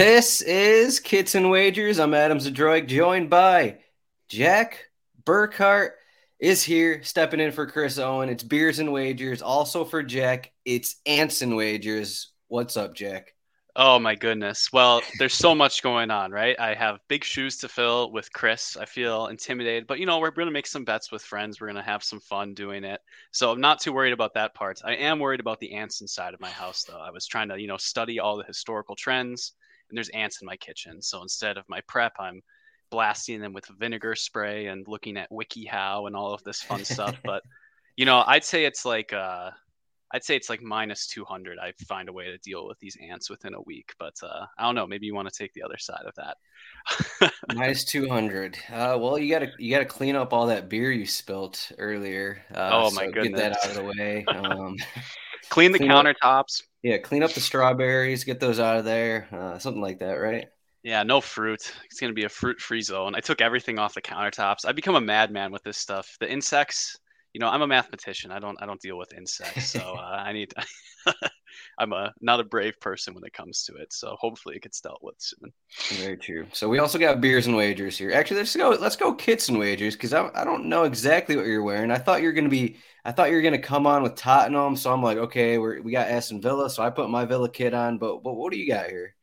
This is Kits and Wagers. I'm Adam Zdroik, joined by Jack Burkart is here, stepping in for Chris Owen. It's Beers and Wagers. Also for Jack, it's Anson Wagers. What's up, Jack? Oh my goodness. Well, there's so much going on, right? I have big shoes to fill with Chris. I feel intimidated, but you know, we're going to make some bets with friends. We're going to have some fun doing it. So I'm not too worried about that part. I am worried about the ants inside of my house, though. I was trying to, you know, study all the historical trends, and there's ants in my kitchen. So instead of my prep, I'm blasting them with vinegar spray and looking at WikiHow and all of this fun stuff. But you know, I'd say it's like uh, I'd say it's like minus 200. I find a way to deal with these ants within a week, but uh, I don't know. Maybe you want to take the other side of that. minus 200. Uh, well, you gotta you gotta clean up all that beer you spilt earlier. Uh, oh my so goodness! Get that out of the way. Um, clean the clean countertops. Up, yeah, clean up the strawberries. Get those out of there. Uh, something like that, right? Yeah, no fruit. It's gonna be a fruit-free zone. I took everything off the countertops. I become a madman with this stuff. The insects, you know, I'm a mathematician. I don't I don't deal with insects, so uh, I need. I'm a not a brave person when it comes to it. So hopefully it gets dealt with soon. Very true. So we also got beers and wagers here. Actually, let's go. Let's go kits and wagers because I, I don't know exactly what you're wearing. I thought you were gonna be. I thought you were gonna come on with Tottenham. So I'm like, okay, we we got Aston Villa. So I put my Villa kit on. But but what do you got here?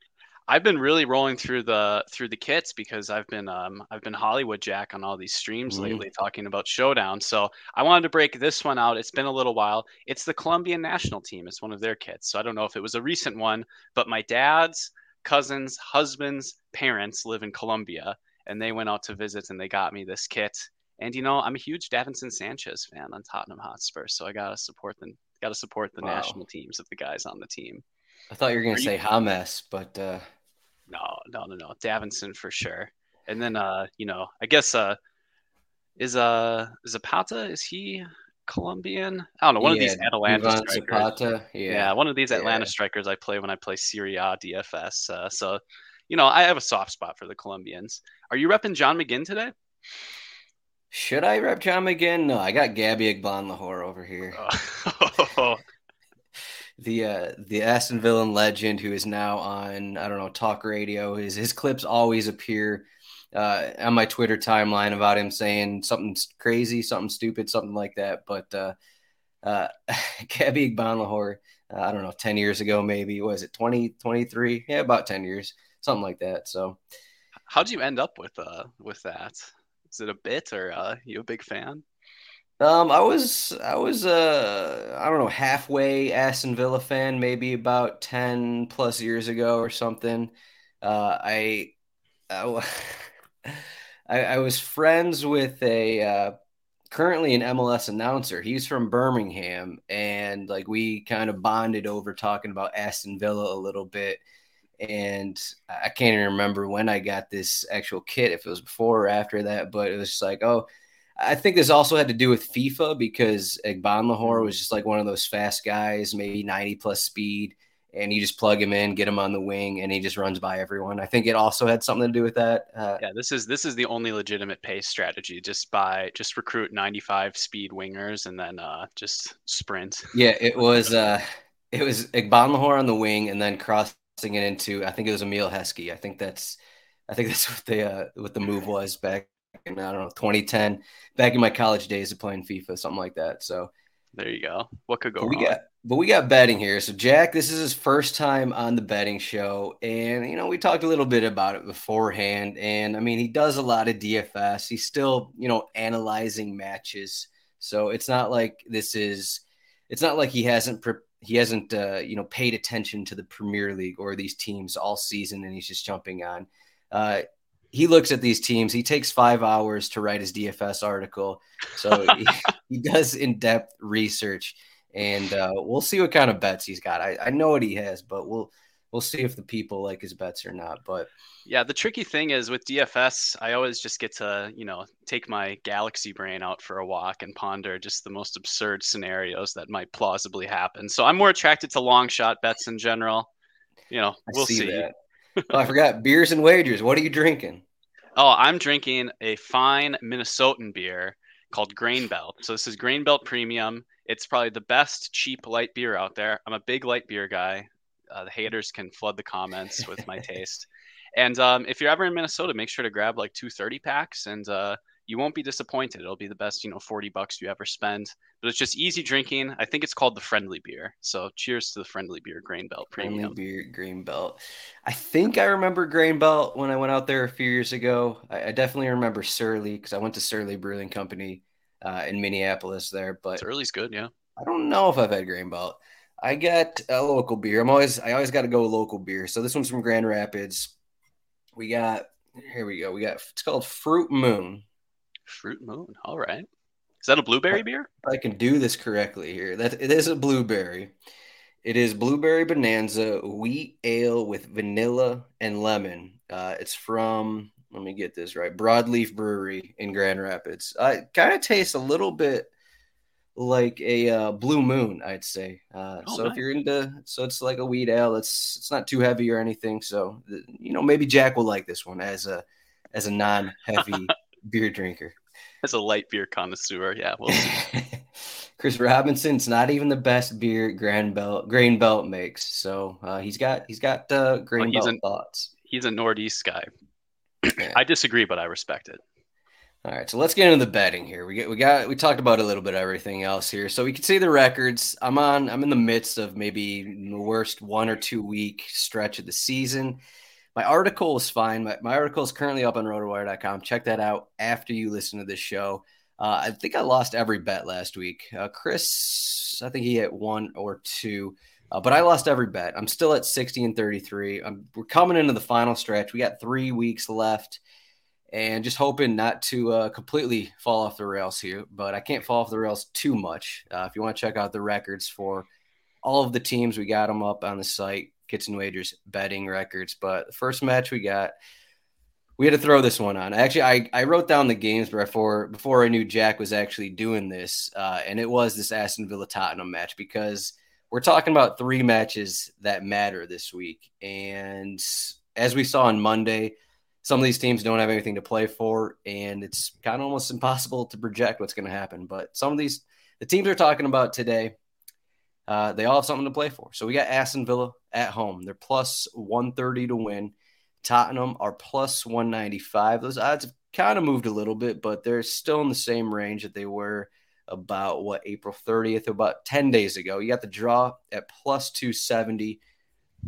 I've been really rolling through the through the kits because I've been um, I've been Hollywood Jack on all these streams mm-hmm. lately talking about Showdown. So I wanted to break this one out. It's been a little while. It's the Colombian national team. It's one of their kits. So I don't know if it was a recent one, but my dad's cousins, husband's parents live in Colombia, and they went out to visit and they got me this kit. And you know, I'm a huge Davinson Sanchez fan on Tottenham Hotspur, so I gotta support the gotta support the wow. national teams of the guys on the team. I thought you were gonna Are say you... James, but uh... No, no, no, no. Davinson for sure. And then uh, you know, I guess uh is uh Zapata, is he Colombian? I don't know. One yeah, of these Atalanta Ivan strikers. Zapata, yeah. yeah. one of these Atalanta yeah. strikers I play when I play Serie A DFS. Uh, so, you know, I have a soft spot for the Colombians. Are you repping John McGinn today? Should I rep John McGinn? No, I got Gabby Agbonlahor over here. Oh. The uh, the Aston Villa legend who is now on I don't know talk radio. His his clips always appear uh, on my Twitter timeline about him saying something crazy, something stupid, something like that. But uh, uh, Gabby Agbonlahor, uh, I don't know, ten years ago maybe was it 20, 23? Yeah, about ten years, something like that. So, how'd you end up with uh with that? Is it a bit or uh, you a big fan? Um, I was I was uh I don't know halfway Aston Villa fan, maybe about ten plus years ago or something. Uh, I, I I, I was friends with a uh, currently an MLS announcer. He's from Birmingham, and like we kind of bonded over talking about Aston Villa a little bit. And I can't even remember when I got this actual kit, if it was before or after that, but it was just like, oh I think this also had to do with FIFA because Agbonlahor was just like one of those fast guys, maybe 90 plus speed. and you just plug him in, get him on the wing, and he just runs by everyone. I think it also had something to do with that. Uh, yeah, this is this is the only legitimate pace strategy. Just by just recruit 95 speed wingers and then uh, just sprint. Yeah, it was uh, it was Lahore on the wing and then crossing it into I think it was Emile Heskey. I think that's I think that's what the uh, what the move was back in I don't know 2010, back in my college days of playing FIFA, something like that. So there you go. What could go but wrong? We got, but we got betting here. So Jack, this is his first time on the betting show, and you know we talked a little bit about it beforehand. And I mean, he does a lot of DFS. He's still you know analyzing matches, so it's not like this is. It's not like he hasn't pre- he hasn't uh, you know paid attention to the Premier League or these teams all season, and he's just jumping on. Uh, he looks at these teams. He takes five hours to write his DFS article, so he, he, does in depth research, and uh, we'll see what kind of bets he's got. I, I know what he has, but we'll we'll see if the people like his bets or not. But yeah, the tricky thing is with DFS, I always just get to you know take my galaxy brain out for a walk and ponder just the most absurd scenarios that might plausibly happen. So I'm more attracted to long shot bets in general. You know, we'll see. see. oh, I forgot beers and wagers. What are you drinking? Oh, I'm drinking a fine Minnesotan beer called Grain Belt. So this is Grain Belt Premium. It's probably the best cheap light beer out there. I'm a big light beer guy. Uh, the haters can flood the comments with my taste. And um, if you're ever in Minnesota, make sure to grab like two 30 packs and uh, you won't be disappointed. It'll be the best, you know, 40 bucks you ever spend. But it's just easy drinking. I think it's called the Friendly Beer. So cheers to the Friendly Beer Grain Belt Premium. Friendly Beer Grain Belt. I think I remember Grain Belt when I went out there a few years ago. I, I definitely remember Surly because I went to Surly Brewing Company uh, in Minneapolis there. But Surly's good, yeah. I don't know if I've had Grain Belt. I get a local beer. I'm always I always got to go local beer. So this one's from Grand Rapids. We got here we go. We got it's called Fruit Moon. Fruit Moon. All right. Is that a blueberry beer? I can do this correctly here. That it is a blueberry. It is blueberry bonanza wheat ale with vanilla and lemon. Uh, it's from let me get this right. Broadleaf Brewery in Grand Rapids. Uh, it kind of tastes a little bit like a uh, blue moon, I'd say. Uh, oh, so nice. if you're into, so it's like a wheat ale. It's it's not too heavy or anything. So you know maybe Jack will like this one as a as a non heavy beer drinker. As a light beer connoisseur, yeah, we'll see. Chris Robinson's not even the best beer Grand Belt Grain Belt makes. So uh, he's got he's got uh, Grain well, Belt a, thoughts. He's a Northeast guy. Yeah. I disagree, but I respect it. All right, so let's get into the betting here. We get we got we talked about a little bit of everything else here. So we can see the records. I'm on I'm in the midst of maybe the worst one or two week stretch of the season. My article is fine. My, my article is currently up on rotowire.com. Check that out after you listen to this show. Uh, I think I lost every bet last week. Uh, Chris, I think he hit one or two, uh, but I lost every bet. I'm still at 60 and 33. I'm, we're coming into the final stretch. We got three weeks left and just hoping not to uh, completely fall off the rails here, but I can't fall off the rails too much. Uh, if you want to check out the records for all of the teams, we got them up on the site. Kits and Wagers betting records. But the first match we got, we had to throw this one on. Actually, I, I wrote down the games before before I knew Jack was actually doing this, uh, and it was this Aston Villa Tottenham match because we're talking about three matches that matter this week. And as we saw on Monday, some of these teams don't have anything to play for, and it's kind of almost impossible to project what's going to happen. But some of these, the teams we're talking about today, uh, they all have something to play for. So we got Aston Villa at home. They're plus 130 to win. Tottenham are plus 195. Those odds have kind of moved a little bit, but they're still in the same range that they were about what April 30th, about 10 days ago. You got the draw at plus 270.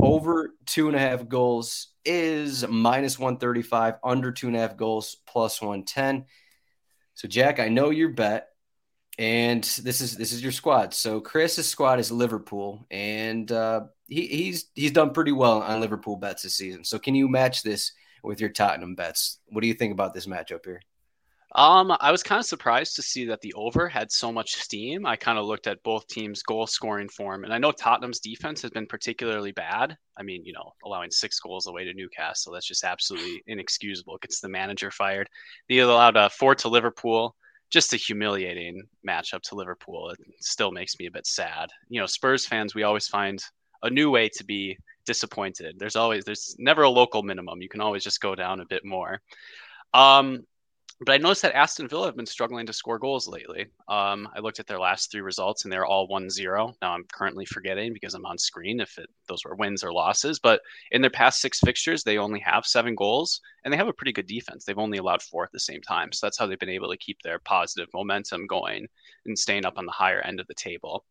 Over two and a half goals is minus 135. Under two and a half goals, plus 110. So, Jack, I know your bet and this is this is your squad. So Chris's squad is Liverpool, and uh, he, he's he's done pretty well on Liverpool bets this season. So can you match this with your Tottenham bets? What do you think about this matchup here? Um, I was kind of surprised to see that the over had so much steam. I kind of looked at both teams' goal scoring form, and I know Tottenham's defense has been particularly bad. I mean, you know, allowing six goals away to Newcastle, that's just absolutely inexcusable. It gets the manager fired. They allowed uh, four to Liverpool just a humiliating matchup to Liverpool. It still makes me a bit sad. You know, Spurs fans, we always find a new way to be disappointed. There's always there's never a local minimum. You can always just go down a bit more. Um, but I noticed that Aston Villa have been struggling to score goals lately. Um, I looked at their last three results and they're all 1 0. Now I'm currently forgetting because I'm on screen if it, those were wins or losses. But in their past six fixtures, they only have seven goals and they have a pretty good defense. They've only allowed four at the same time. So that's how they've been able to keep their positive momentum going and staying up on the higher end of the table.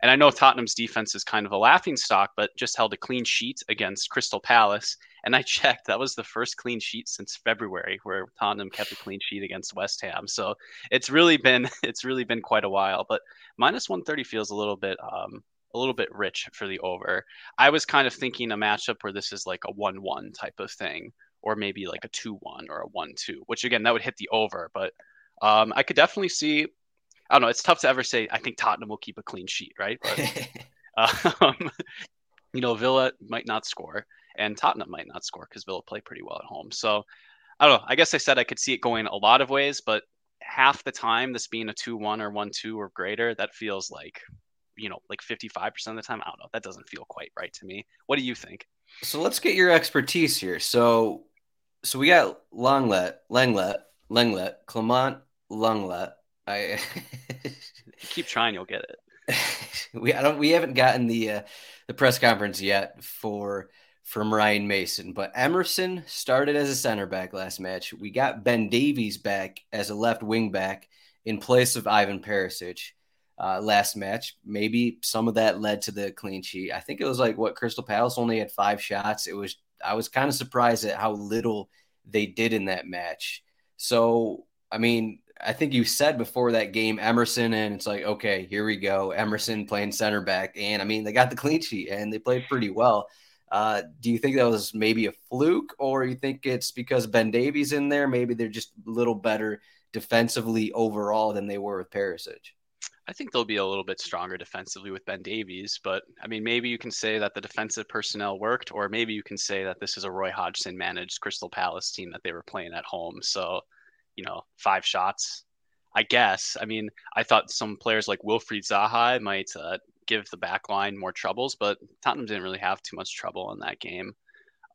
And I know Tottenham's defense is kind of a laughing stock, but just held a clean sheet against Crystal Palace. And I checked, that was the first clean sheet since February where Tottenham kept a clean sheet against West Ham. So it's really been it's really been quite a while. But minus 130 feels a little bit um, a little bit rich for the over. I was kind of thinking a matchup where this is like a 1 1 type of thing, or maybe like a 2 1 or a 1 2, which again, that would hit the over. But um, I could definitely see I don't know. It's tough to ever say. I think Tottenham will keep a clean sheet, right? But, um, you know, Villa might not score, and Tottenham might not score because Villa play pretty well at home. So I don't know. I guess I said I could see it going a lot of ways, but half the time, this being a two-one or one-two or greater, that feels like you know, like 55% of the time. I don't know. That doesn't feel quite right to me. What do you think? So let's get your expertise here. So, so we got Longlet, Langlet, Langlet, Clement, Longlet, I keep trying, you'll get it. we I don't we haven't gotten the uh, the press conference yet for from Ryan Mason, but Emerson started as a center back last match. We got Ben Davies back as a left wing back in place of Ivan Perisic uh, last match. Maybe some of that led to the clean sheet. I think it was like what Crystal Palace only had five shots. It was I was kind of surprised at how little they did in that match. So I mean, I think you said before that game Emerson, and it's like, okay, here we go. Emerson playing center back. And I mean, they got the clean sheet and they played pretty well. Uh, do you think that was maybe a fluke, or you think it's because Ben Davies in there? Maybe they're just a little better defensively overall than they were with Perisic. I think they'll be a little bit stronger defensively with Ben Davies, but I mean, maybe you can say that the defensive personnel worked, or maybe you can say that this is a Roy Hodgson managed Crystal Palace team that they were playing at home. So you know, five shots. I guess. I mean, I thought some players like Wilfried Zaha might uh, give the back line more troubles, but Tottenham didn't really have too much trouble in that game.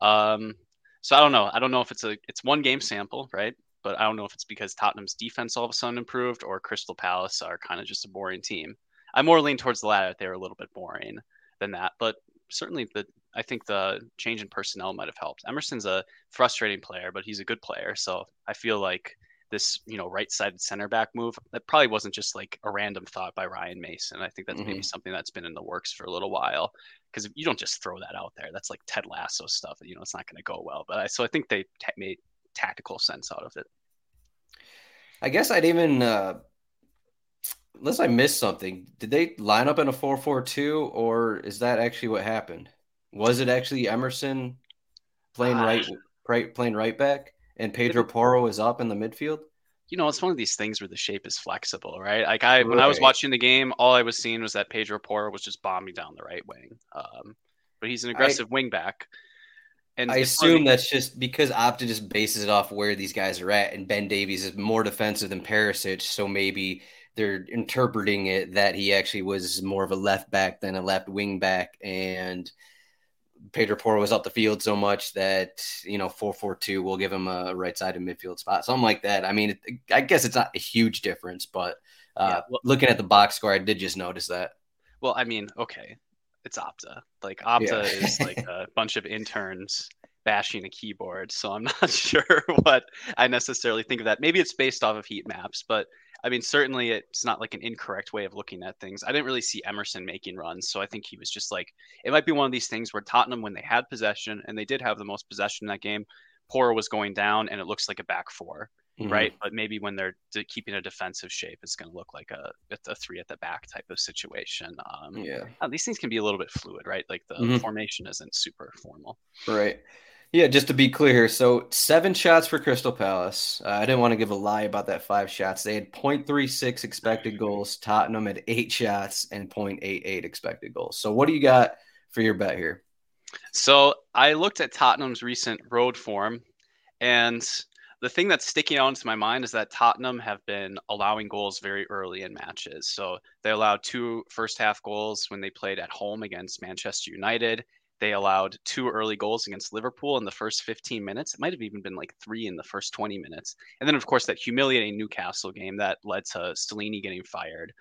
Um, so I don't know. I don't know if it's a it's one game sample, right? But I don't know if it's because Tottenham's defense all of a sudden improved or Crystal Palace are kind of just a boring team. I more lean towards the latter. They were a little bit boring than that, but certainly the I think the change in personnel might have helped. Emerson's a frustrating player, but he's a good player. So I feel like this you know right sided center back move that probably wasn't just like a random thought by Ryan Mason. I think that's mm-hmm. maybe something that's been in the works for a little while because you don't just throw that out there. That's like Ted Lasso stuff. You know, it's not going to go well. But I, so I think they t- made tactical sense out of it. I guess I'd even uh, unless I missed something. Did they line up in a four four two, or is that actually what happened? Was it actually Emerson playing uh, right, right playing right back? And Pedro Porro is up in the midfield? You know, it's one of these things where the shape is flexible, right? Like I, right. when I was watching the game, all I was seeing was that Pedro Porro was just bombing down the right wing. Um, but he's an aggressive I, wingback. And I assume funny. that's just because Opta just bases it off where these guys are at, and Ben Davies is more defensive than Perisic, so maybe they're interpreting it that he actually was more of a left back than a left wing back, and Pedro Porro was up the field so much that you know four four two will give him a right side of midfield spot, something like that. I mean, it, I guess it's not a huge difference, but uh, yeah, well, looking at the box score, I did just notice that. Well, I mean, okay, it's Opta. Like Opta yeah. is like a bunch of interns bashing a keyboard, so I'm not sure what I necessarily think of that. Maybe it's based off of heat maps, but I mean, certainly it's not like an incorrect way of looking at things. I didn't really see Emerson making runs, so I think he was just like it might be one of these things where Tottenham, when they had possession and they did have the most possession in that game, Porro was going down and it looks like a back 4 mm-hmm. right? But maybe when they're keeping a defensive shape, it's going to look like a, a three at the back type of situation. Um, yeah, these things can be a little bit fluid, right? Like the mm-hmm. formation isn't super formal, right? Yeah, just to be clear here. So seven shots for Crystal Palace. Uh, I didn't want to give a lie about that five shots. They had 0.36 expected goals. Tottenham had eight shots and 0.88 expected goals. So what do you got for your bet here? So I looked at Tottenham's recent road form, and the thing that's sticking out into my mind is that Tottenham have been allowing goals very early in matches. So they allowed two first half goals when they played at home against Manchester United. They allowed two early goals against Liverpool in the first 15 minutes. It might have even been like three in the first 20 minutes. And then, of course, that humiliating Newcastle game that led to Stellini getting fired.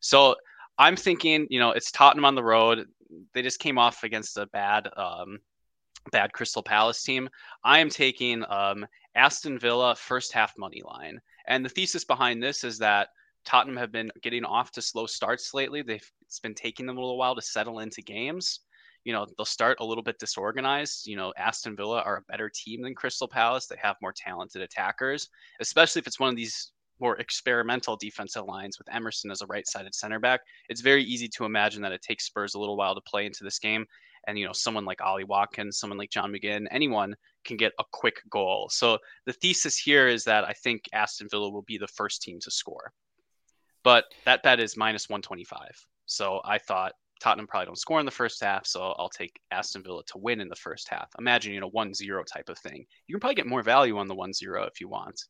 So I'm thinking, you know, it's Tottenham on the road. They just came off against a bad, um, bad Crystal Palace team. I am taking um, Aston Villa first half money line. And the thesis behind this is that Tottenham have been getting off to slow starts lately. They've it's been taking them a little while to settle into games. You know, they'll start a little bit disorganized. You know, Aston Villa are a better team than Crystal Palace. They have more talented attackers, especially if it's one of these more experimental defensive lines with Emerson as a right-sided center back. It's very easy to imagine that it takes Spurs a little while to play into this game and you know someone like Ollie Watkins, someone like John McGinn, anyone can get a quick goal. So the thesis here is that I think Aston Villa will be the first team to score, but that bet is minus 125. So I thought Tottenham probably don't score in the first half, so I'll take Aston Villa to win in the first half. Imagine you know 1-0 type of thing. You can probably get more value on the 1-0 if you want.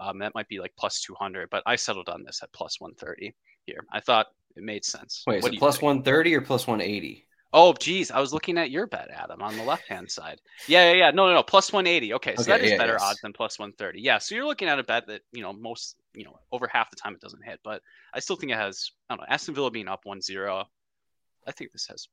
Um, that might be like plus 200, but I settled on this at plus 130 here. I thought it made sense. Wait, what is it plus 130 or plus 180? Oh, geez, I was looking at your bet, Adam, on the left hand side. Yeah, yeah, yeah. No, no, no. Plus 180. Okay, so okay, that is yeah, better yes. odds than plus 130. Yeah, so you're looking at a bet that you know most, you know, over half the time it doesn't hit, but I still think it has. I don't know. Aston Villa being up 1-0. I think this has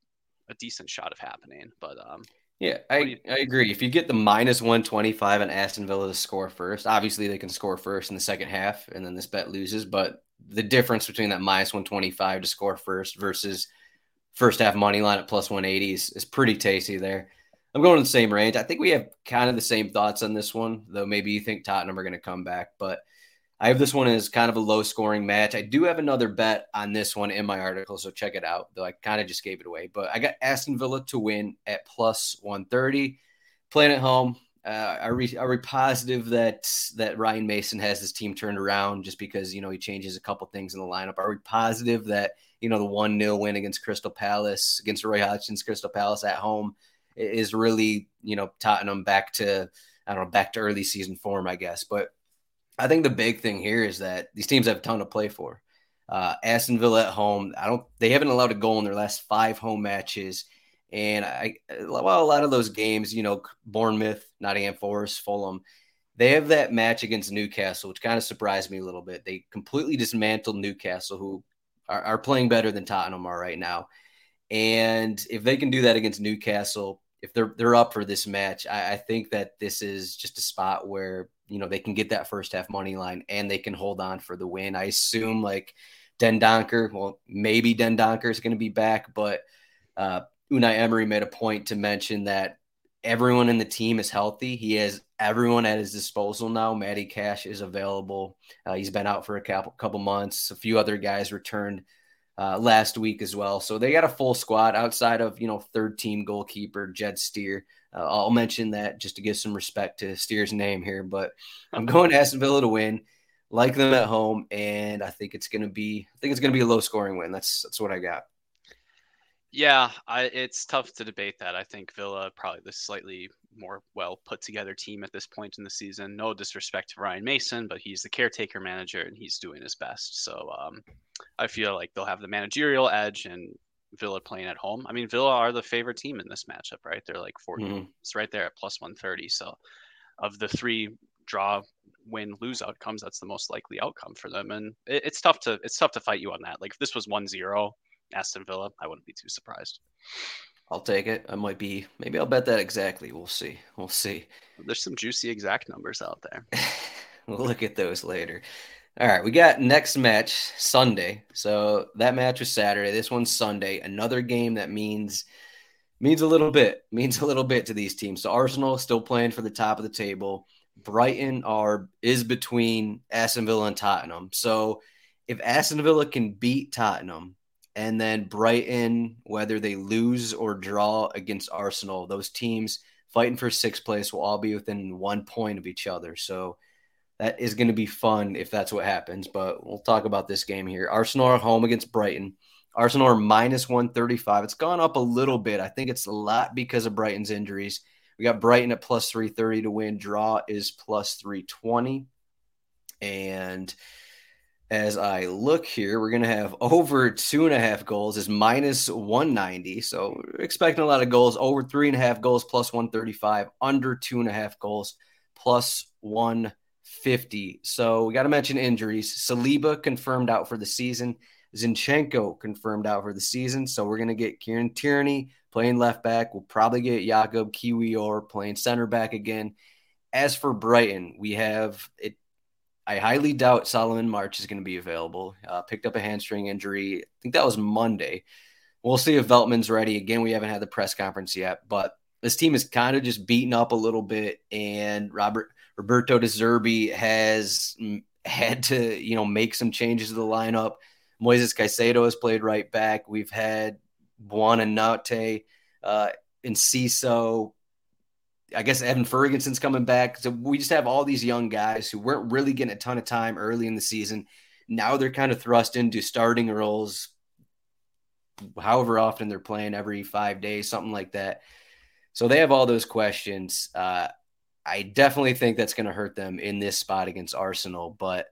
a decent shot of happening, but um. Yeah, I, you, I agree. If you get the minus 125 and Aston Villa to score first, obviously they can score first in the second half and then this bet loses. But the difference between that minus 125 to score first versus first half money line at plus 180 is, is pretty tasty there. I'm going in the same range. I think we have kind of the same thoughts on this one, though maybe you think Tottenham are going to come back. But I have this one as kind of a low scoring match. I do have another bet on this one in my article, so check it out, though I kind of just gave it away. But I got Aston Villa to win at plus 130. Playing at home, uh, are, we, are we positive that that Ryan Mason has his team turned around just because you know he changes a couple things in the lineup? Are we positive that you know the one 0 win against Crystal Palace against Roy Hodgson's Crystal Palace at home is really you know Tottenham back to I don't know back to early season form, I guess. But I think the big thing here is that these teams have a ton to play for. Uh, Aston Villa at home, I don't they haven't allowed a goal in their last five home matches. And I, well, a lot of those games, you know, Bournemouth, Nottingham Forest, Fulham, they have that match against Newcastle, which kind of surprised me a little bit. They completely dismantled Newcastle, who are, are playing better than Tottenham are right now. And if they can do that against Newcastle, if they're they're up for this match, I, I, think that this is just a spot where you know they can get that first half money line and they can hold on for the win. I assume like Dendoncker, well, maybe Dendoncker is going to be back, but uh, Unai Emery made a point to mention that everyone in the team is healthy. He has everyone at his disposal now. Matty Cash is available. Uh, he's been out for a couple, couple months. A few other guys returned uh, last week as well. So they got a full squad outside of, you know, third team goalkeeper Jed Steer. Uh, I'll mention that just to give some respect to Steer's name here, but I'm going to Aston Villa to win. Like them at home, and I think it's going to be. I think it's going to be a low scoring win. That's that's what I got. Yeah, I, it's tough to debate that. I think Villa probably the slightly more well put together team at this point in the season. No disrespect to Ryan Mason, but he's the caretaker manager and he's doing his best. So um, I feel like they'll have the managerial edge and Villa playing at home. I mean, Villa are the favorite team in this matchup, right? They're like 40. Mm-hmm. It's right there at plus 130. So of the three draw, win, lose outcomes, that's the most likely outcome for them. And it, it's tough to it's tough to fight you on that. Like if this was 1-0 Aston Villa, I wouldn't be too surprised. I'll take it. I might be. Maybe I'll bet that exactly. We'll see. We'll see. There's some juicy exact numbers out there. we'll look at those later. All right, we got next match Sunday. So that match was Saturday. This one's Sunday. Another game that means means a little bit. Means a little bit to these teams. So Arsenal still playing for the top of the table. Brighton are is between Aston Villa and Tottenham. So if Aston Villa can beat Tottenham, and then Brighton, whether they lose or draw against Arsenal, those teams fighting for sixth place will all be within one point of each other. So that is going to be fun if that's what happens. But we'll talk about this game here. Arsenal are home against Brighton. Arsenal are minus 135. It's gone up a little bit. I think it's a lot because of Brighton's injuries. We got Brighton at plus 330 to win. Draw is plus 320. And as I look here, we're going to have over two and a half goals is minus 190. So expecting a lot of goals, over three and a half goals plus 135, under two and a half goals plus 150. So we got to mention injuries. Saliba confirmed out for the season. Zinchenko confirmed out for the season. So we're going to get Kieran Tierney playing left back. We'll probably get Jakob Kiwior playing center back again. As for Brighton, we have it I highly doubt Solomon March is going to be available. Uh, picked up a hamstring injury. I think that was Monday. We'll see if Veltman's ready. Again, we haven't had the press conference yet, but this team is kind of just beaten up a little bit, and Robert Roberto De Zerbi has had to, you know, make some changes to the lineup. Moises Caicedo has played right back. We've had Buonanotte, uh, Ciso. I guess Evan Ferguson's coming back. So we just have all these young guys who weren't really getting a ton of time early in the season. Now they're kind of thrust into starting roles, however often they're playing every five days, something like that. So they have all those questions. Uh, I definitely think that's going to hurt them in this spot against Arsenal. But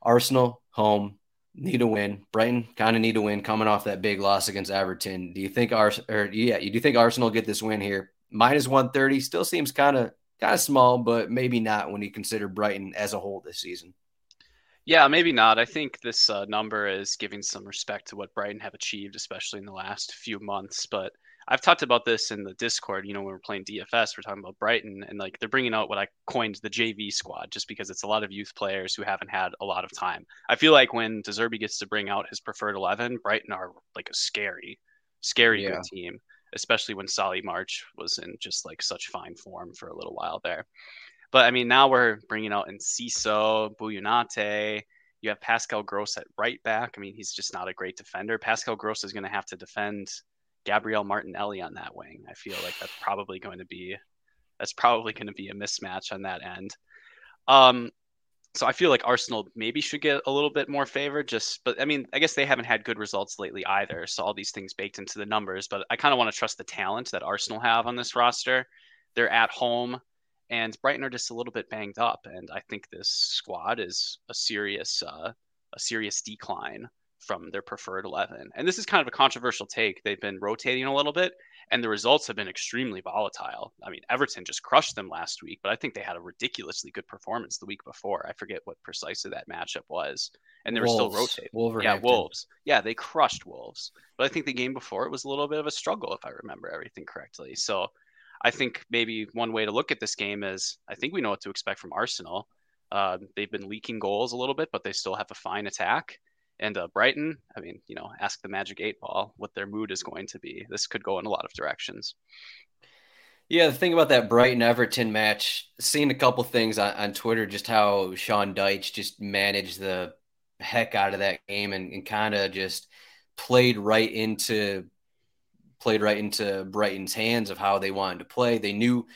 Arsenal home need to win. Brighton kind of need to win coming off that big loss against Everton. Do you think Ars or yeah, you do think Arsenal get this win here? minus 130 still seems kind of kind of small, but maybe not when you consider Brighton as a whole this season. Yeah, maybe not. I think this uh, number is giving some respect to what Brighton have achieved, especially in the last few months. But I've talked about this in the Discord. You know, when we're playing DFS, we're talking about Brighton, and like they're bringing out what I coined the JV squad, just because it's a lot of youth players who haven't had a lot of time. I feel like when De Zerbi gets to bring out his preferred eleven, Brighton are like a scary, scary yeah. good team especially when Solly March was in just like such fine form for a little while there. But I mean, now we're bringing out Enciso, Buonanotte. You have Pascal Gross at right back. I mean, he's just not a great defender. Pascal Gross is going to have to defend Gabriel Martinelli on that wing. I feel like that's probably going to be that's probably going to be a mismatch on that end. Um, so I feel like Arsenal maybe should get a little bit more favor. Just, but I mean, I guess they haven't had good results lately either. So all these things baked into the numbers. But I kind of want to trust the talent that Arsenal have on this roster. They're at home, and Brighton are just a little bit banged up. And I think this squad is a serious, uh, a serious decline from their preferred 11. And this is kind of a controversial take. They've been rotating a little bit, and the results have been extremely volatile. I mean, Everton just crushed them last week, but I think they had a ridiculously good performance the week before. I forget what precisely that matchup was, and they were still rotating. Yeah, Wolves. Yeah, they crushed Wolves, but I think the game before it was a little bit of a struggle, if I remember everything correctly. So, I think maybe one way to look at this game is I think we know what to expect from Arsenal. Uh, they've been leaking goals a little bit, but they still have a fine attack. And uh, Brighton, I mean, you know, ask the Magic Eight Ball what their mood is going to be. This could go in a lot of directions. Yeah, the thing about that Brighton Everton match, seeing a couple things on, on Twitter, just how Sean Dyche just managed the heck out of that game and, and kind of just played right into played right into Brighton's hands of how they wanted to play. They knew,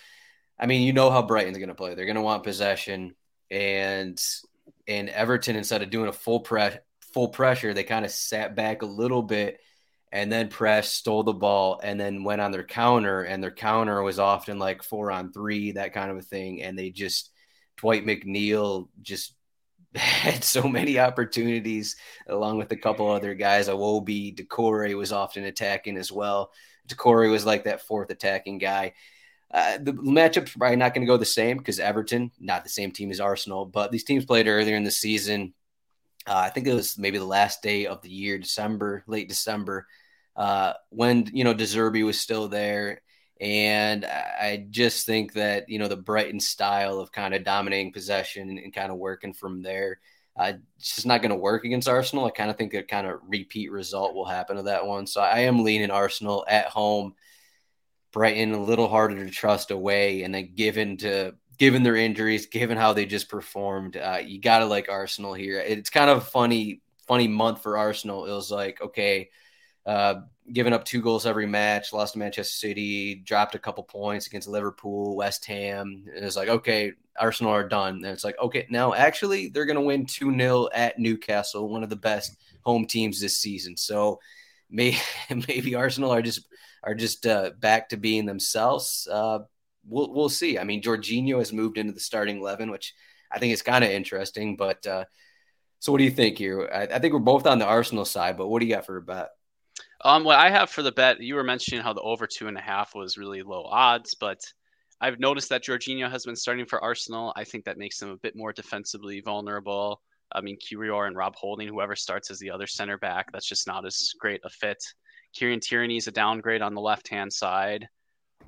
I mean, you know how Brighton's going to play. They're going to want possession, and and Everton instead of doing a full press full pressure, they kind of sat back a little bit and then pressed, stole the ball, and then went on their counter. And their counter was often like four on three, that kind of a thing. And they just, Dwight McNeil just had so many opportunities along with a couple other guys. Iwobi, Doucouré was often attacking as well. Doucouré was like that fourth attacking guy. Uh, the matchup's probably not going to go the same because Everton, not the same team as Arsenal, but these teams played earlier in the season. Uh, I think it was maybe the last day of the year, December, late December, uh, when you know De Zerbi was still there, and I just think that you know the Brighton style of kind of dominating possession and, kind of working from there, uh, it's just not going to work against Arsenal. I kind of think a kind of repeat result will happen to that one. So I am leaning Arsenal at home. Brighton a little harder to trust away, and then given to given their injuries, given how they just performed, uh, you got to like Arsenal here. It's kind of a funny, funny month for Arsenal. It was like, okay, uh, giving up two goals every match, lost to Manchester City, dropped a couple points against Liverpool, West Ham. And it's like, okay, Arsenal are done. And it's like, okay, now actually they're to win 2 0 at Newcastle, one of the best home teams this season. So maybe, maybe Arsenal are just are just uh, back to being themselves. Uh, we'll we'll see. I mean, Jorginho has moved into the starting eleven, which I think is kind of interesting. But uh, so, what do you think here? I, I, think we're both on the Arsenal side, but what do you got for a bet? Um, what I have for the bet, you were mentioning how the over two and a half was really low odds, but I've noticed that Jorginho has been starting for Arsenal. I think that makes them a bit more defensively vulnerable. I mean, Kiwior and Rob Holding, whoever starts as the other center back, that's just not as great a fit. Kieran Tierney is a downgrade on the left hand side.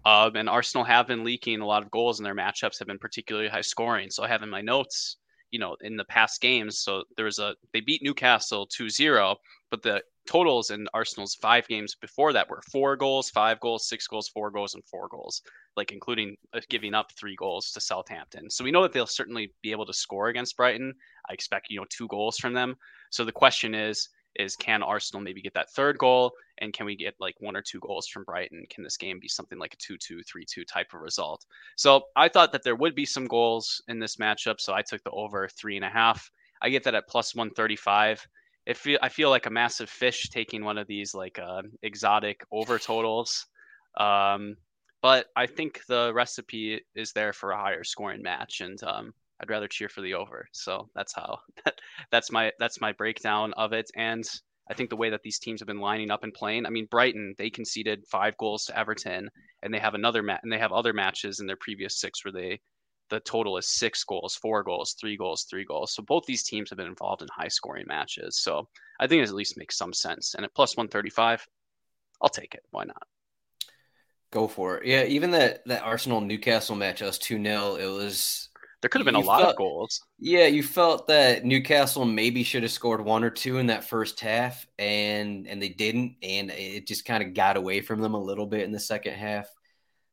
Um, and Arsenal have been leaking a lot of goals, and their matchups have been particularly high scoring. So I have in my notes, you know, in the past games. So there was a they beat Newcastle 2-0, but the totals in Arsenal's five games before that were four goals, five goals, six goals, four goals, and four goals, like including uh, giving up three goals to Southampton. So we know that they'll certainly be able to score against Brighton. I expect you know two goals from them. So the question is, is can Arsenal maybe get that third goal? And can we get like one or two goals from Brighton? Can this game be something like a 2 2, 3 2 type of result? So I thought that there would be some goals in this matchup. So I took the over three and a half. I get that at plus 135. It feel, I feel like a massive fish taking one of these like uh, exotic over totals. Um, but I think the recipe is there for a higher scoring match. And um, I'd rather cheer for the over. So that's how that's my that's my breakdown of it. And I think the way that these teams have been lining up and playing. I mean, Brighton they conceded five goals to Everton, and they have another match, and they have other matches in their previous six where they the total is six goals, four goals, three goals, three goals. So both these teams have been involved in high scoring matches. So I think it at least makes some sense. And at plus one thirty five, I'll take it. Why not? Go for it. Yeah, even that that Arsenal Newcastle match, us two 0 It was there could have been you a lot felt, of goals. Yeah, you felt that Newcastle maybe should have scored one or two in that first half, and and they didn't, and it just kind of got away from them a little bit in the second half.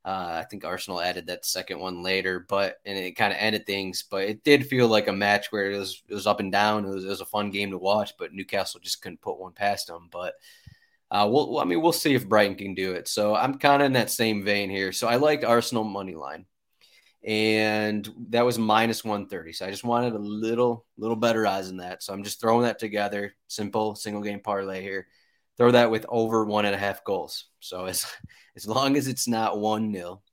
Uh, I think Arsenal added that second one later, but and it kind of ended things. But it did feel like a match where it was it was up and down. It was, it was a fun game to watch, but Newcastle just couldn't put one past them. But uh, we'll, I mean, we'll see if Brighton can do it. So I'm kind of in that same vein here. So I liked Arsenal money line and that was minus 130. So I just wanted a little, little better odds than that. So I'm just throwing that together. Simple single game parlay here. Throw that with over one and a half goals. So as as long as it's not one nil,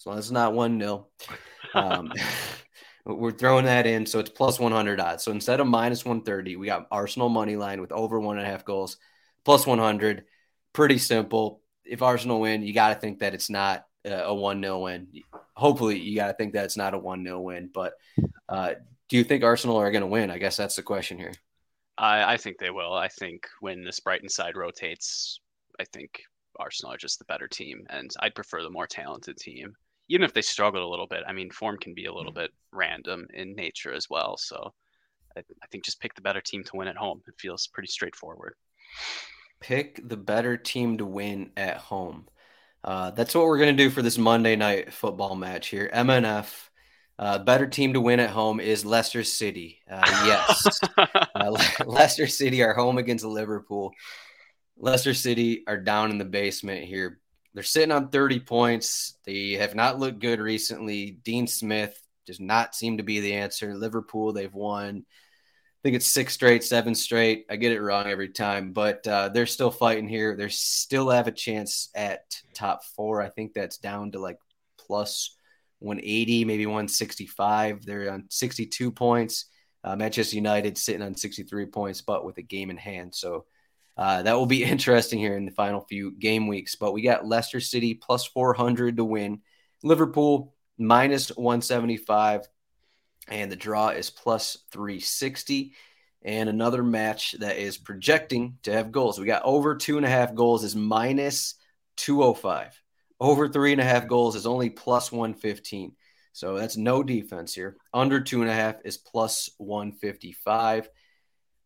as long as it's not one nil, um, we're throwing that in. So it's plus 100 odds. So instead of minus 130, we got Arsenal money line with over one and a half goals, plus 100. Pretty simple. If Arsenal win, you got to think that it's not a one nil win. Hopefully, you got to think that it's not a one 0 win. But uh, do you think Arsenal are going to win? I guess that's the question here. I, I think they will. I think when this Brighton side rotates, I think Arsenal are just the better team, and I'd prefer the more talented team. Even if they struggled a little bit, I mean, form can be a little bit random in nature as well. So I, I think just pick the better team to win at home. It feels pretty straightforward. Pick the better team to win at home. Uh, that's what we're going to do for this Monday night football match here. MNF, uh, better team to win at home is Leicester City. Uh, yes. Uh, Leicester City are home against Liverpool. Leicester City are down in the basement here. They're sitting on 30 points. They have not looked good recently. Dean Smith does not seem to be the answer. Liverpool, they've won think it's six straight, seven straight. I get it wrong every time, but uh, they're still fighting here. They still have a chance at top four. I think that's down to like plus 180, maybe 165. They're on 62 points. Uh, Manchester United sitting on 63 points, but with a game in hand. So uh, that will be interesting here in the final few game weeks. But we got Leicester City plus 400 to win, Liverpool minus 175 and the draw is plus 360 and another match that is projecting to have goals. We got over two and a half goals is minus 205 over three and a half goals is only plus 115 so that's no defense here. Under two and a half is plus 155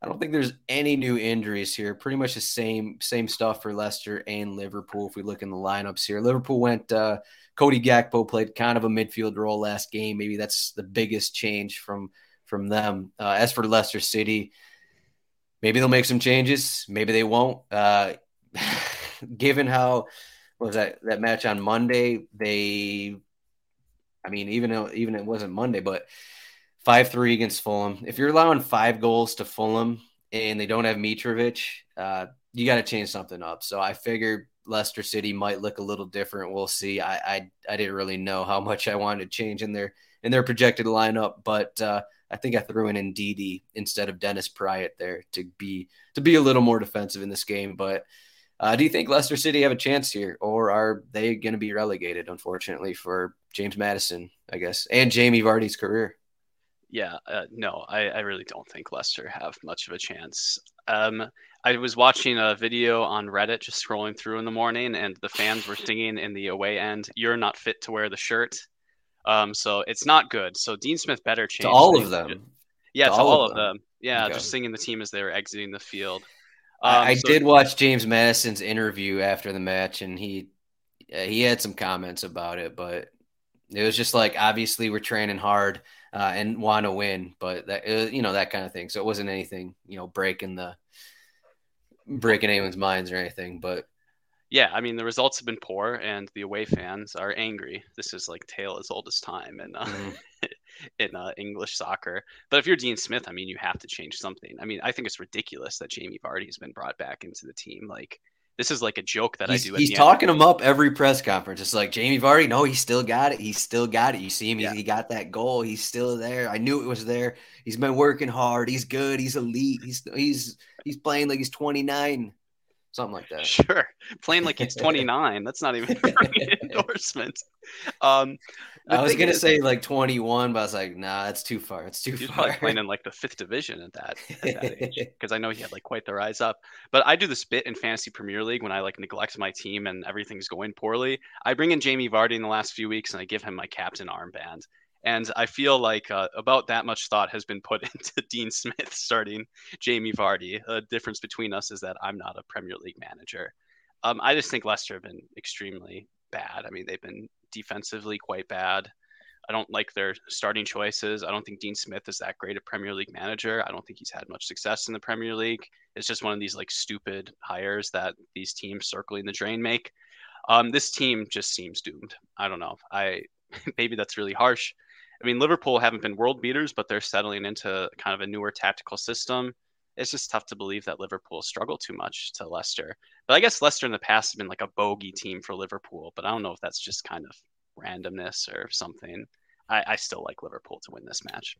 I don't think there's any new injuries here. Pretty much the same same stuff for Leicester and Liverpool. If we look in the lineups here, Liverpool went uh, Cody Gakpo played kind of a midfield role last game. Maybe that's the biggest change from from them. Uh, as for Leicester City, maybe they'll make some changes. Maybe they won't. Uh, given how was that that match on Monday, they, I mean, even though even it wasn't Monday, but five three against Fulham. If you're allowing five goals to Fulham and they don't have Mitrovic, uh, you got to change something up. So I figured Leicester City might look a little different. We'll see. I I, I didn't really know how much I wanted to change in their in their projected lineup, but uh, I think I threw in Ndidi instead of Dennis Praet there to be to be a little more defensive in this game. But uh, do you think Leicester City have a chance here, or are they going to be relegated? Unfortunately for James Maddison, I guess, and Jamie Vardy's career. Yeah, uh, no, I, I really don't think Leicester have much of a chance. Um, I was watching a video on Reddit, just scrolling through in the morning, and the fans were singing in the away end, "You're not fit to wear the shirt." Um, so it's not good. So Dean Smith better change. To all of them. Yeah, to, to all, all, of them. them. Yeah, okay. just singing the team as they were exiting the field. Um, I, so- did watch James Maddison's interview after the match, and he he had some comments about it, but it was just like obviously we're training hard uh, and want to win, but that uh, you know that kind of thing. So it wasn't anything you know breaking the breaking anyone's minds or anything, but yeah, I mean the results have been poor, and the away fans are angry. This is like tale as old as time, and uh, mm. in uh, English soccer. But if you're Dean Smith, I mean, you have to change something. I mean, I think it's ridiculous that Jamie Vardy has been brought back into the team. Like, this is like a joke that he's, I do. He's talking him up every press conference. It's like Jamie Vardy. No, he still got it. He still got it. You see him. Yeah. He, he got that goal. He's still there. I knew it was there. He's been working hard. He's good. He's elite. He's he's he's playing like he's 29 something like that. Sure, playing like he's 29. That's not even an endorsement. Um, I was gonna is, say like 21, but I was like, nah, it's too far. It's too he's far. playing in like the fifth division at that, at that age, because I know he had like quite the rise up. But I do this bit in fantasy Premier League when I like neglect my team and everything's going poorly. I bring in Jamie Vardy in the last few weeks and I give him my captain armband. And I feel like uh, about that much thought has been put into Dean Smith starting Jamie Vardy. The difference between us is that I'm not a Premier League manager. Um, I just think Leicester have been extremely bad. I mean, they've been defensively quite bad. I don't like their starting choices. I don't think Dean Smith is that great a Premier League manager. I don't think he's had much success in the Premier League. It's just one of these like stupid hires that these teams circling the drain make. Um, this team just seems doomed. I don't know. I maybe that's really harsh. I mean, Liverpool haven't been world beaters, but they're settling into kind of a newer tactical system. It's just tough to believe that Liverpool struggled too much to Leicester. But I guess Leicester in the past has been like a bogey team for Liverpool, but I don't know if that's just kind of randomness or something. I, I still like Liverpool to win this match.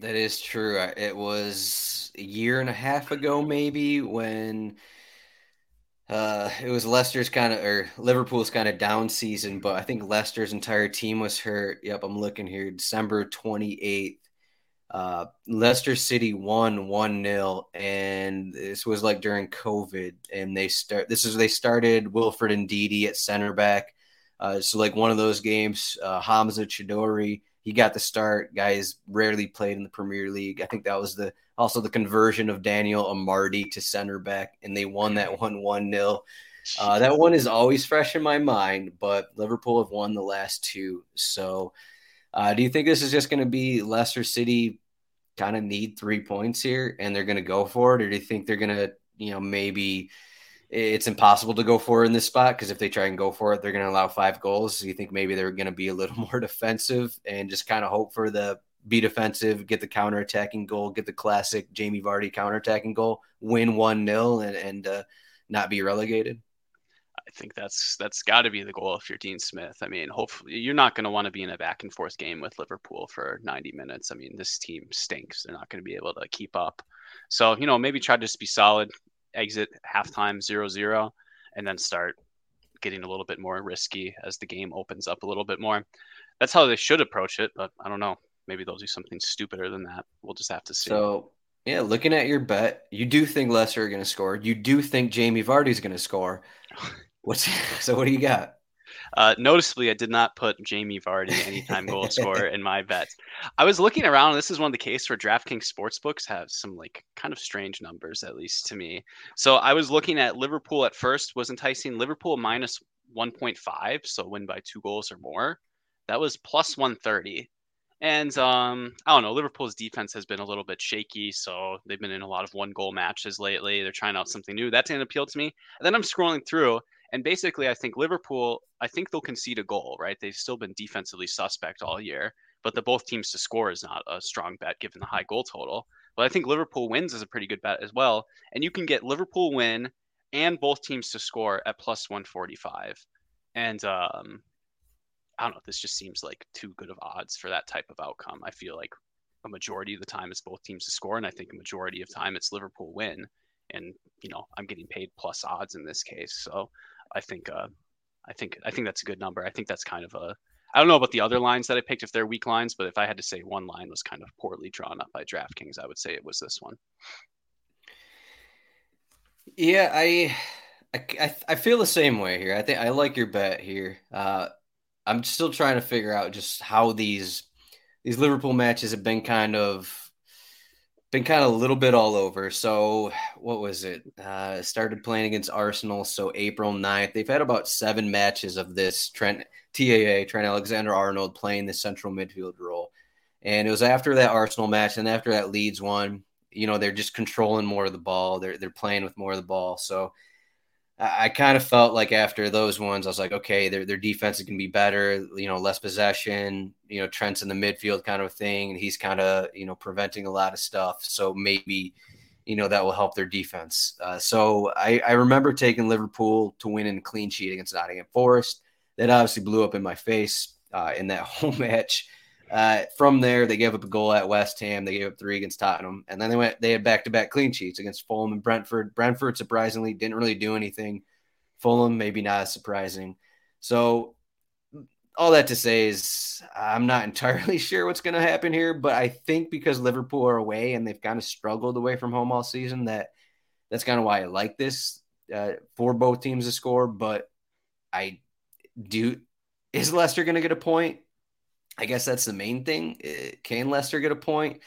That is true. It was a year and a half ago, maybe, when uh, it was Leicester's kind of or Liverpool's kind of down season, but I think Leicester's entire team was hurt. Yep, I'm looking here. December 28th. Uh, Leicester City won 1 0, and this was like during COVID. And they start this is they started Wilfred Ndidi at center back. Uh, so like one of those games, uh, Hamza Choudhury, he got the start. Guys rarely played in the Premier League. I think that was the also the conversion of Daniel Amartey to center back, and they won that one one nil. Uh, that one is always fresh in my mind, but Liverpool have won the last two. So, uh, do you think this is just going to be Leicester City kind of need three points here and they're going to go for it, or do you think they're going to, you know, maybe it's impossible to go for in this spot because if they try and go for it, they're going to allow five goals. So you think maybe they're going to be a little more defensive and just kind of hope for the be defensive, get the counter attacking goal, get the classic Jamie Vardy counter attacking goal, win one 0 and, and uh, not be relegated. I think that's that's got to be the goal if you're Dean Smith. I mean, hopefully you're not going to want to be in a back and forth game with Liverpool for 90 minutes. I mean, this team stinks. They're not going to be able to keep up. So you know, maybe try to just be solid, exit halftime 0-0, and then start getting a little bit more risky as the game opens up a little bit more. That's how they should approach it, but I don't know maybe they'll do something stupider than that. We'll just have to see. So, yeah, looking at your bet, you do think Leicester are going to score. You do think Jamie Vardy's going to score. What's so? What do you got? Uh, noticeably, I did not put Jamie Vardy anytime goal scorer in my bet. I was looking around. this is one of the cases where DraftKings sportsbooks have some like kind of strange numbers, at least to me. So I was looking at Liverpool at first was enticing. Liverpool minus 1.5, so win by two goals or more. That was plus 130. And um, I don't know, Liverpool's defense has been a little bit shaky, so they've been in a lot of one goal matches lately. They're trying out something new. That didn't appeal to me. And then I'm scrolling through, and basically, I think Liverpool, I think they'll concede a goal, right? They've still been defensively suspect all year, but the both teams to score is not a strong bet given the high goal total. But I think Liverpool wins is a pretty good bet as well. And you can get Liverpool win and both teams to score at plus 145. And um, I don't know. This just seems like too good of odds for that type of outcome. I feel like a majority of the time it's both teams to score, and I think a majority of time it's Liverpool win. And you know, I'm getting paid plus odds in this case, so I think uh, I think I think that's a good number. I think that's kind of a I don't know about the other lines that I picked if they're weak lines, but if I had to say one line was kind of poorly drawn up by DraftKings, I would say it was this one. Yeah, I, I, I feel the same way here. I think I like your bet here. Uh, I'm still trying to figure out just how these these Liverpool matches have been kind of been kind of a little bit all over. So what was it? Uh, started playing against Arsenal. So April 9th. They've had about seven matches of this Trent TAA, Trent Alexander Arnold playing the central midfield role. And it was after that Arsenal match and after that Leeds one, you know, they're just controlling more of the ball. They're they're playing with more of the ball. So I, kind of felt like after those ones, I was like, okay, their their defense is gonna be better, you know, less possession, you know, Trent's in the midfield kind of thing, and he's kind of, you know, preventing a lot of stuff. So maybe, you know, that will help their defense. Uh, so I, I remember taking Liverpool to win in a clean sheet against Nottingham Forest. That obviously blew up in my face uh, in that whole match. Uh, from there, they gave up a goal at West Ham. They gave up three against Tottenham, and then they went. They had back-to-back clean sheets against Fulham and Brentford. Brentford surprisingly didn't really do anything. Fulham maybe not as surprising. So all that to say is I'm not entirely sure what's going to happen here, but I think because Liverpool are away and they've kind of struggled away from home all season, that that's kind of why I like this uh, for both teams to score. But I do is Leicester going to get a point? I guess that's the main thing. Uh, can Leicester get a point?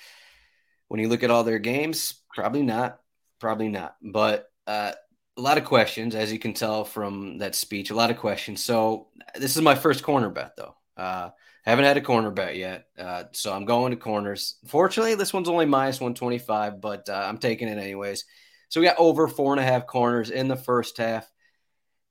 When you look at all their games, probably not. Probably not. But uh, a lot of questions, as you can tell from that speech, a lot of questions. So this is my first corner bet, though. Uh, haven't had a corner bet yet, uh, so I'm going to corners. Fortunately, this one's only minus 125, but uh, I'm taking it anyways. So we got over four and a half corners in the first half.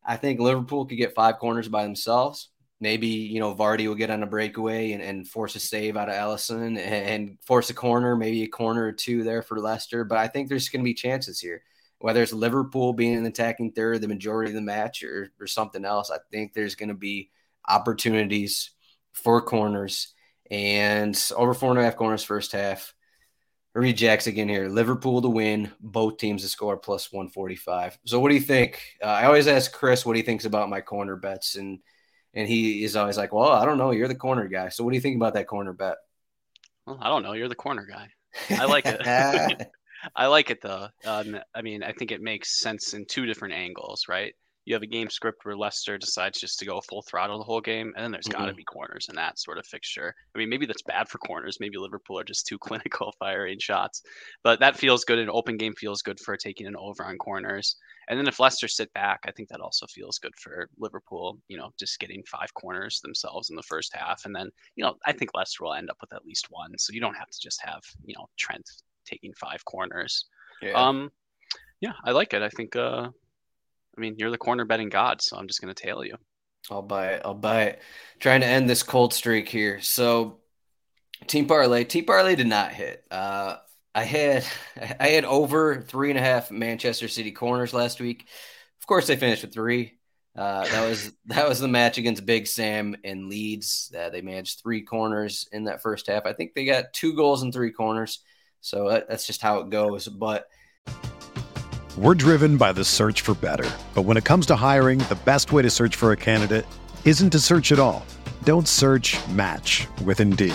I think Liverpool could get five corners by themselves maybe you know Vardy will get on a breakaway and, and force a save out of Alisson and force a corner, maybe a corner or two there for Leicester. But I think there's going to be chances here, whether it's Liverpool being an attacking third the majority of the match or, or something else. I think there's going to be opportunities for corners and over four and a half corners first half. Rejects again here. Liverpool to win, both teams to score plus 145. So, what do you think? Uh, I always ask Chris what he thinks about my corner bets, and and he is always like, "Well, I don't know. You're the corner guy. So what do you think about that corner bet?" Well, I don't know. You're the corner guy. I like it. I like it though. Um, I mean, I think it makes sense in two different angles, right? you have a game script where Leicester decides just to go full throttle the whole game, and then there's mm-hmm. got to be corners in that sort of fixture. I mean, maybe that's bad for corners. Maybe Liverpool are just too clinical firing shots, but that feels good. An open game feels good for taking an over on corners. And then if Leicester sit back, I think that also feels good for Liverpool. You know, just getting five corners themselves in the first half, and then you know, I think Leicester will end up with at least one. So you don't have to just have you know Trent taking five corners. Yeah. Um, yeah, I like it. I think uh, I mean, you're the corner betting god, so I'm just going to tail you. I'll buy it. I'll buy it. Trying to end this cold streak here. So, team parlay. Team parlay did not hit. Uh, I had I had over three and a half Manchester City corners last week. Of course, they finished with three. Uh, that was that was the match against Big Sam and Leeds. Uh, they managed three corners in that first half. I think they got two goals and three corners. So that, that's just how it goes. But we're driven by the search for better. But when it comes to hiring, the best way to search for a candidate isn't to search at all. Don't search match with Indeed.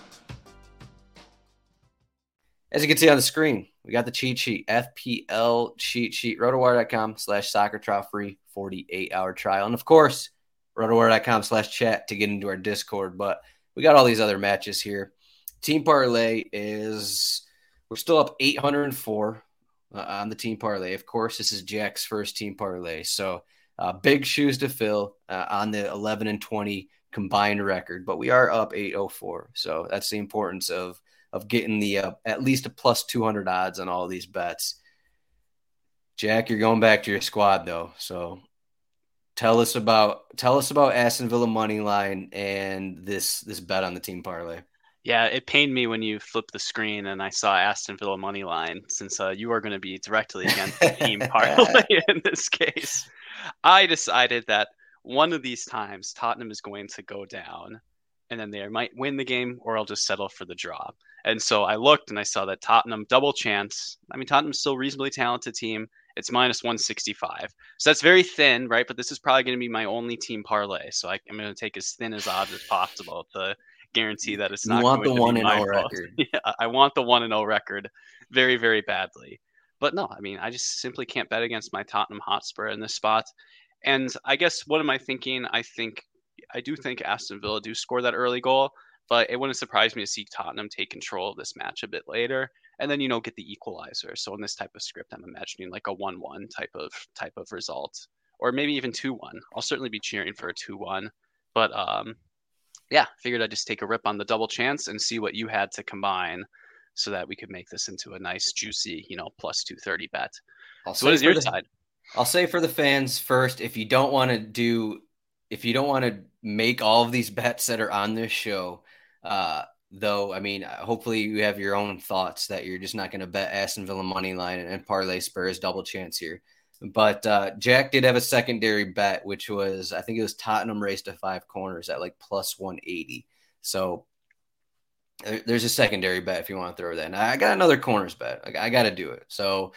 As you can see on the screen, we got the cheat sheet, FPL cheat sheet, rotowire.com slash soccer trial free 48 hour trial. And of course, rotowire.com slash chat to get into our Discord. But we got all these other matches here. Team parlay is, we're still up 804 uh, on the team parlay. Of course, this is Jack's first team parlay. So uh, big shoes to fill uh, on the 11 and 20 combined record, but we are up 804. So that's the importance of of getting the uh, at least a plus 200 odds on all these bets. Jack, you're going back to your squad though. So tell us about tell us about Aston Villa money line and this this bet on the team parlay. Yeah, it pained me when you flipped the screen and I saw Aston Villa money line since uh, you are going to be directly against the team parlay in this case. I decided that one of these times Tottenham is going to go down and then they might win the game or I'll just settle for the draw. And so I looked and I saw that Tottenham double chance. I mean, Tottenham's still reasonably talented team. It's minus 165. So that's very thin, right? But this is probably going to be my only team parlay. So I, am going to take as thin as odds as possible to guarantee that it's not. You want the one and zero record? yeah, I want the one and zero record, very very badly. But no, I mean, I just simply can't bet against my Tottenham Hotspur in this spot. And I guess what am I thinking? I think I do think Aston Villa do score that early goal, but it wouldn't surprise me to see Tottenham take control of this match a bit later, and then you know get the equalizer. So in this type of script, I'm imagining like a one-one type of type of result, or maybe even two-one. I'll certainly be cheering for a two-one, but um, yeah, figured I'd just take a rip on the double chance and see what you had to combine so that we could make this into a nice, juicy, you know, plus 230 bet. I'll so what is your the, side? I'll say for the fans first, if you don't want to do, if you don't want to make all of these bets that are on this show, uh, though, I mean, hopefully you have your own thoughts that you're just not going to bet Aston Villa money line and, parlay Spurs double chance here. But uh, Jack did have a secondary bet, which was I think it was Tottenham race to five corners at like plus 180. So there's a secondary bet if you want to throw that. And I got another corners bet. I got to do it. So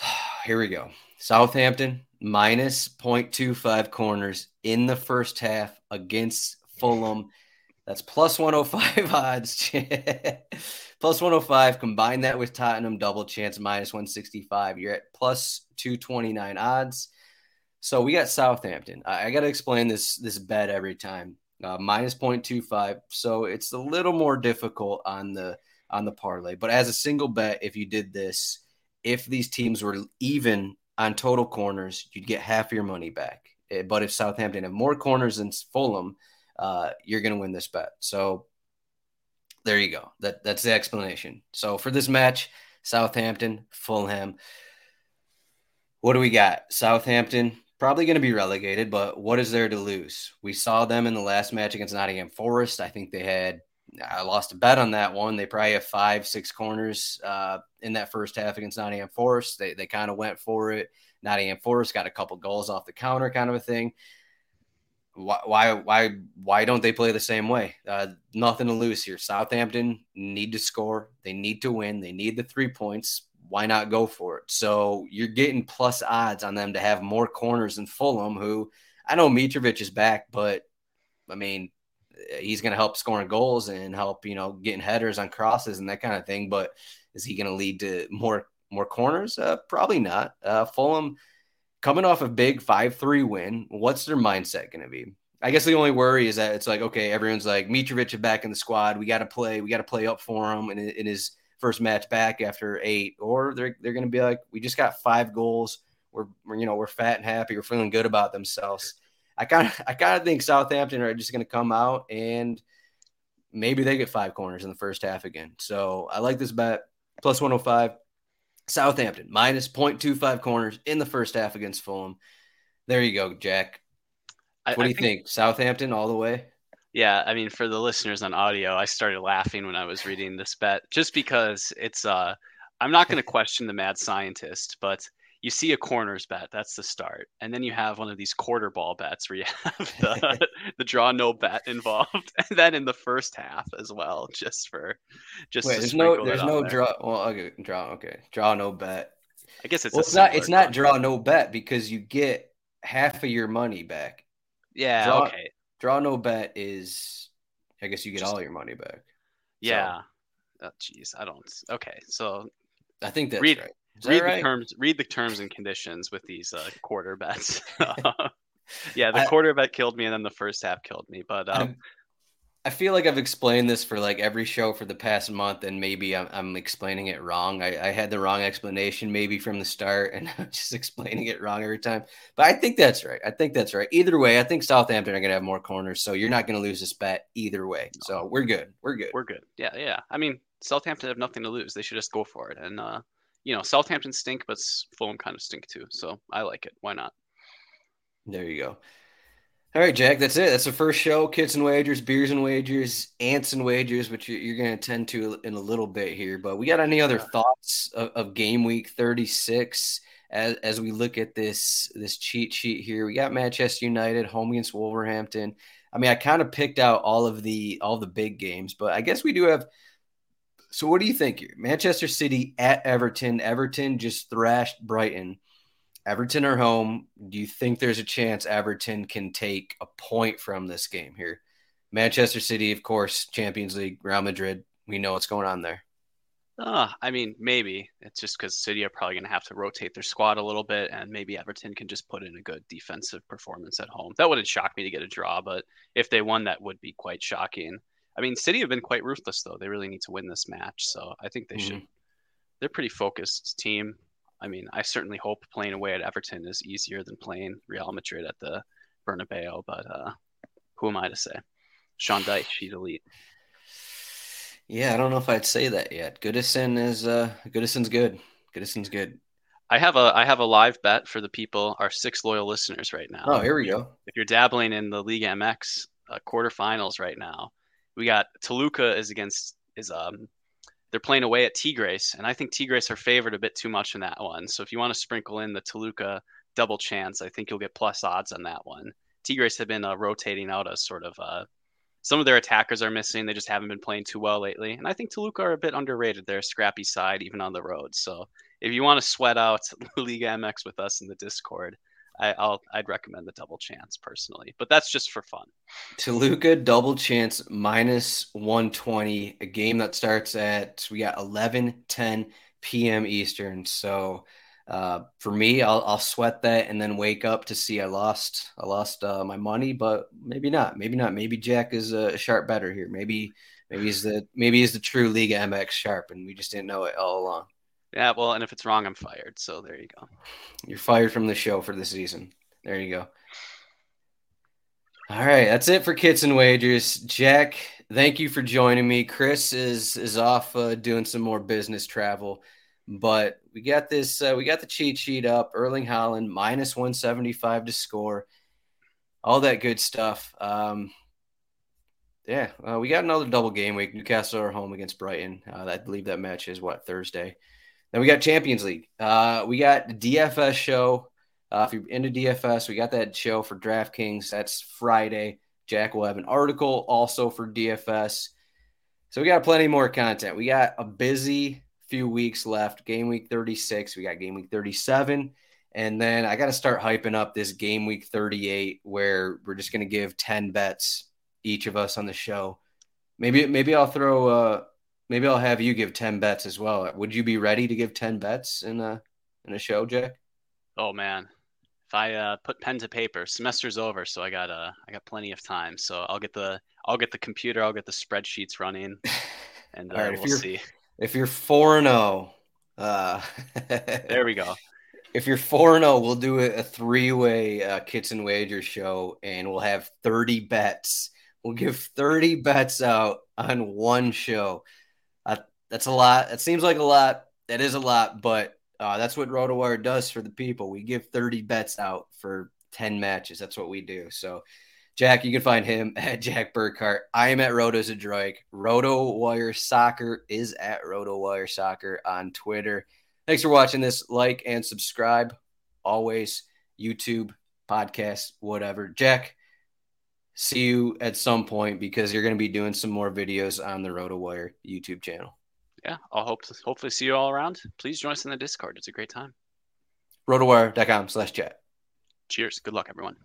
here we go. Southampton minus 0.25 corners in the first half against Fulham. That's plus 105 odds. plus 105. Combine that with Tottenham double chance minus 165. You're at plus 229 odds. So we got Southampton. I, I got to explain this this bet every time. Uh, minus 0.25. So it's a little more difficult on the on the parlay. But as a single bet, if you did this, if these teams were even on total corners, you'd get half your money back. Eh, but if Southampton have more corners than Fulham, uh, you're going to win this bet. So there you go. That that's the explanation. So for this match, Southampton, Fulham. What do we got? Southampton probably going to be relegated, but what is there to lose? We saw them in the last match against Nottingham Forest. I think they had I lost a bet on that one. They probably have five, six corners uh, in that first half against Nottingham Forest. They they kind of went for it. Nottingham Forest got a couple goals off the counter, kind of a thing why why why why don't they play the same way? Uh, nothing to lose here. Southampton need to score. They need to win. They need the three points. Why not go for it? So you're getting plus odds on them to have more corners than Fulham, who I know Mitrovic is back, but I mean he's going to help scoring goals and help you know getting headers on crosses and that kind of thing. But is he going to lead to more more corners? Uh, probably not. Uh, Fulham coming off a big 5-3 win, what's their mindset going to be? I guess the only worry is that it's like, okay, everyone's like, Mitrovic is back in the squad. We got to play. We got to play up for him in, in his first match back after eight. Or they're, they're going to be like, we just got five goals. We're, we're, you know, we're fat and happy. We're feeling good about themselves. I kind of, I kind of think Southampton are just going to come out and maybe they get five corners in the first half again. So I like this bet plus 105. Southampton minus 0.25 corners in the first half against Fulham. There you go, Jack. What I, do you think, think? Southampton all the way? Yeah, I mean, for the listeners on audio, I started laughing when I was reading this bet just because it's. uh I'm not going to question the mad scientist, but you see a corners bet that's the start and then you have one of these quarter ball bets where you have the, the draw no bet involved and then in the first half as well just for just Wait, there's no there's no there. draw well okay draw okay draw no bet I guess it's well, it's not it's not draw no bet because you get half of your money back. Yeah. Draw, okay. Draw no bet is, I guess you get Just- all your money back. Yeah. Oh, Jeez, I don't. Okay, so I think that's Read- right. Read right? the terms. Read the terms and conditions with these uh, quarter bets. yeah, the I- quarter bet killed me, and then the first half killed me. But um, I feel like I've explained this for like every show for the past month, and maybe I'm, I'm explaining it wrong. I, I had the wrong explanation maybe from the start, and I'm just explaining it wrong every time. But I think that's right. I think that's right. Either way, I think Southampton are going to have more corners, so you're not going to lose this bet either way. So we're good. We're good. we're good. Yeah, yeah. I mean, Southampton have nothing to lose. They should just go for it. And uh, you know, Southampton stink, but Fulham kind of stink too. So I like it. Why not? There you go. All right, Jack. That's it. That's the first show. Kits and wagers, beers and wagers, ants and wagers, which you're, you're going to attend to in a little bit here. But we got any other thoughts of, of game week 36 as as we look at this this cheat sheet here? We got Manchester United home against Wolverhampton. I mean, I kind of picked out all of the all the big games, but I guess we do have. So, what do you think? Manchester City at Everton. Everton just thrashed Brighton. Everton are home. Do you think there's a chance Everton can take a point from this game here? Manchester City, of course, Champions League, Real Madrid. We know what's going on there. Uh, I mean, maybe it's just because City are probably going to have to rotate their squad a little bit, and maybe Everton can just put in a good defensive performance at home. That wouldn't shock me to get a draw, but if they won, that would be quite shocking. I mean, City have been quite ruthless though. They really need to win this match, so I think they should. They're a pretty focused team. I mean, I certainly hope playing away at Everton is easier than playing Real Madrid at the Bernabeu, but uh, who am I to say? Sean Dyche, she's elite. Yeah, I don't know if I'd say that yet. Goodison is uh Goodison's good. Goodison's good. I have a I have a live bet for the people, our six loyal listeners right now. Oh, here we go. If you're dabbling in the League MX uh, quarterfinals right now, we got Toluca is against is um they're playing away at Tigres, and I think Tigres are favored a bit too much in that one. So if you want to sprinkle in the Toluca double chance, I think you'll get plus odds on that one. Tigres have been uh, rotating out a sort of uh, some of their attackers are missing. They just haven't been playing too well lately, and I think Toluca are a bit underrated. They're a scrappy side even on the road. So if you want to sweat out Liga MX with us in the Discord, I, I'll I'd recommend the double chance personally, but that's just for fun. Toluca double chance minus 120, a game that starts at we got 11 10 p.m. Eastern. So uh, for me, I'll, I'll sweat that and then wake up to see I lost I lost uh, my money, but maybe not. Maybe not. Maybe Jack is a sharp bettor here. Maybe maybe he's the maybe he's the true Liga MX sharp, and we just didn't know it all along. Yeah, well, and if it's wrong, I'm fired. So there you go. You're fired from the show for the season. There you go. All right, that's it for kits and wagers. Jack, thank you for joining me. Chris is is off uh, doing some more business travel, but we got this. Uh, we got the cheat sheet up. Erling Haaland minus one seventy five to score. All that good stuff. Um, yeah, uh, we got another double game week. Newcastle are home against Brighton. Uh, I believe that match is what Thursday. Then we got Champions League. Uh, we got the DFS show. Uh, if you're into DFS, we got that show for DraftKings. That's Friday. Jack will have an article also for DFS. So we got plenty more content. We got a busy few weeks left. Game week 36. We got game week 37. And then I got to start hyping up this game week 38 where we're just going to give 10 bets each of us on the show. Maybe maybe I'll throw uh maybe I'll have you give 10 bets as well. Would you be ready to give 10 bets in a in a show, Jack? Oh man, if I uh, put pen to paper, semester's over, so I got uh, I got plenty of time. So I'll get the I'll get the computer, I'll get the spreadsheets running, and uh, right, we'll see. If you're 4 and 0, uh There we go. if you're 4 and 0, we'll do a, a three-way uh, kits and wagers show and we'll have 30 bets. We'll give 30 bets out on one show. That's a lot. It seems like a lot. That is a lot, but uh, that's what RotoWire does for the people. We give 30 bets out for 10 matches. That's what we do. So, Jack, you can find him at Jack Burkart. I am at RotoZdroik. RotoWire Soccer is at RotoWire Soccer on Twitter. Thanks for watching this. Like and subscribe. Always YouTube, podcast, whatever. Jack, see you at some point because you're going to be doing some more videos on the RotoWire YouTube channel. Yeah, I'll hope to hopefully see you all around. Please join us in the Discord. It's a great time. rotowire.com slash chat. Cheers. Good luck, everyone.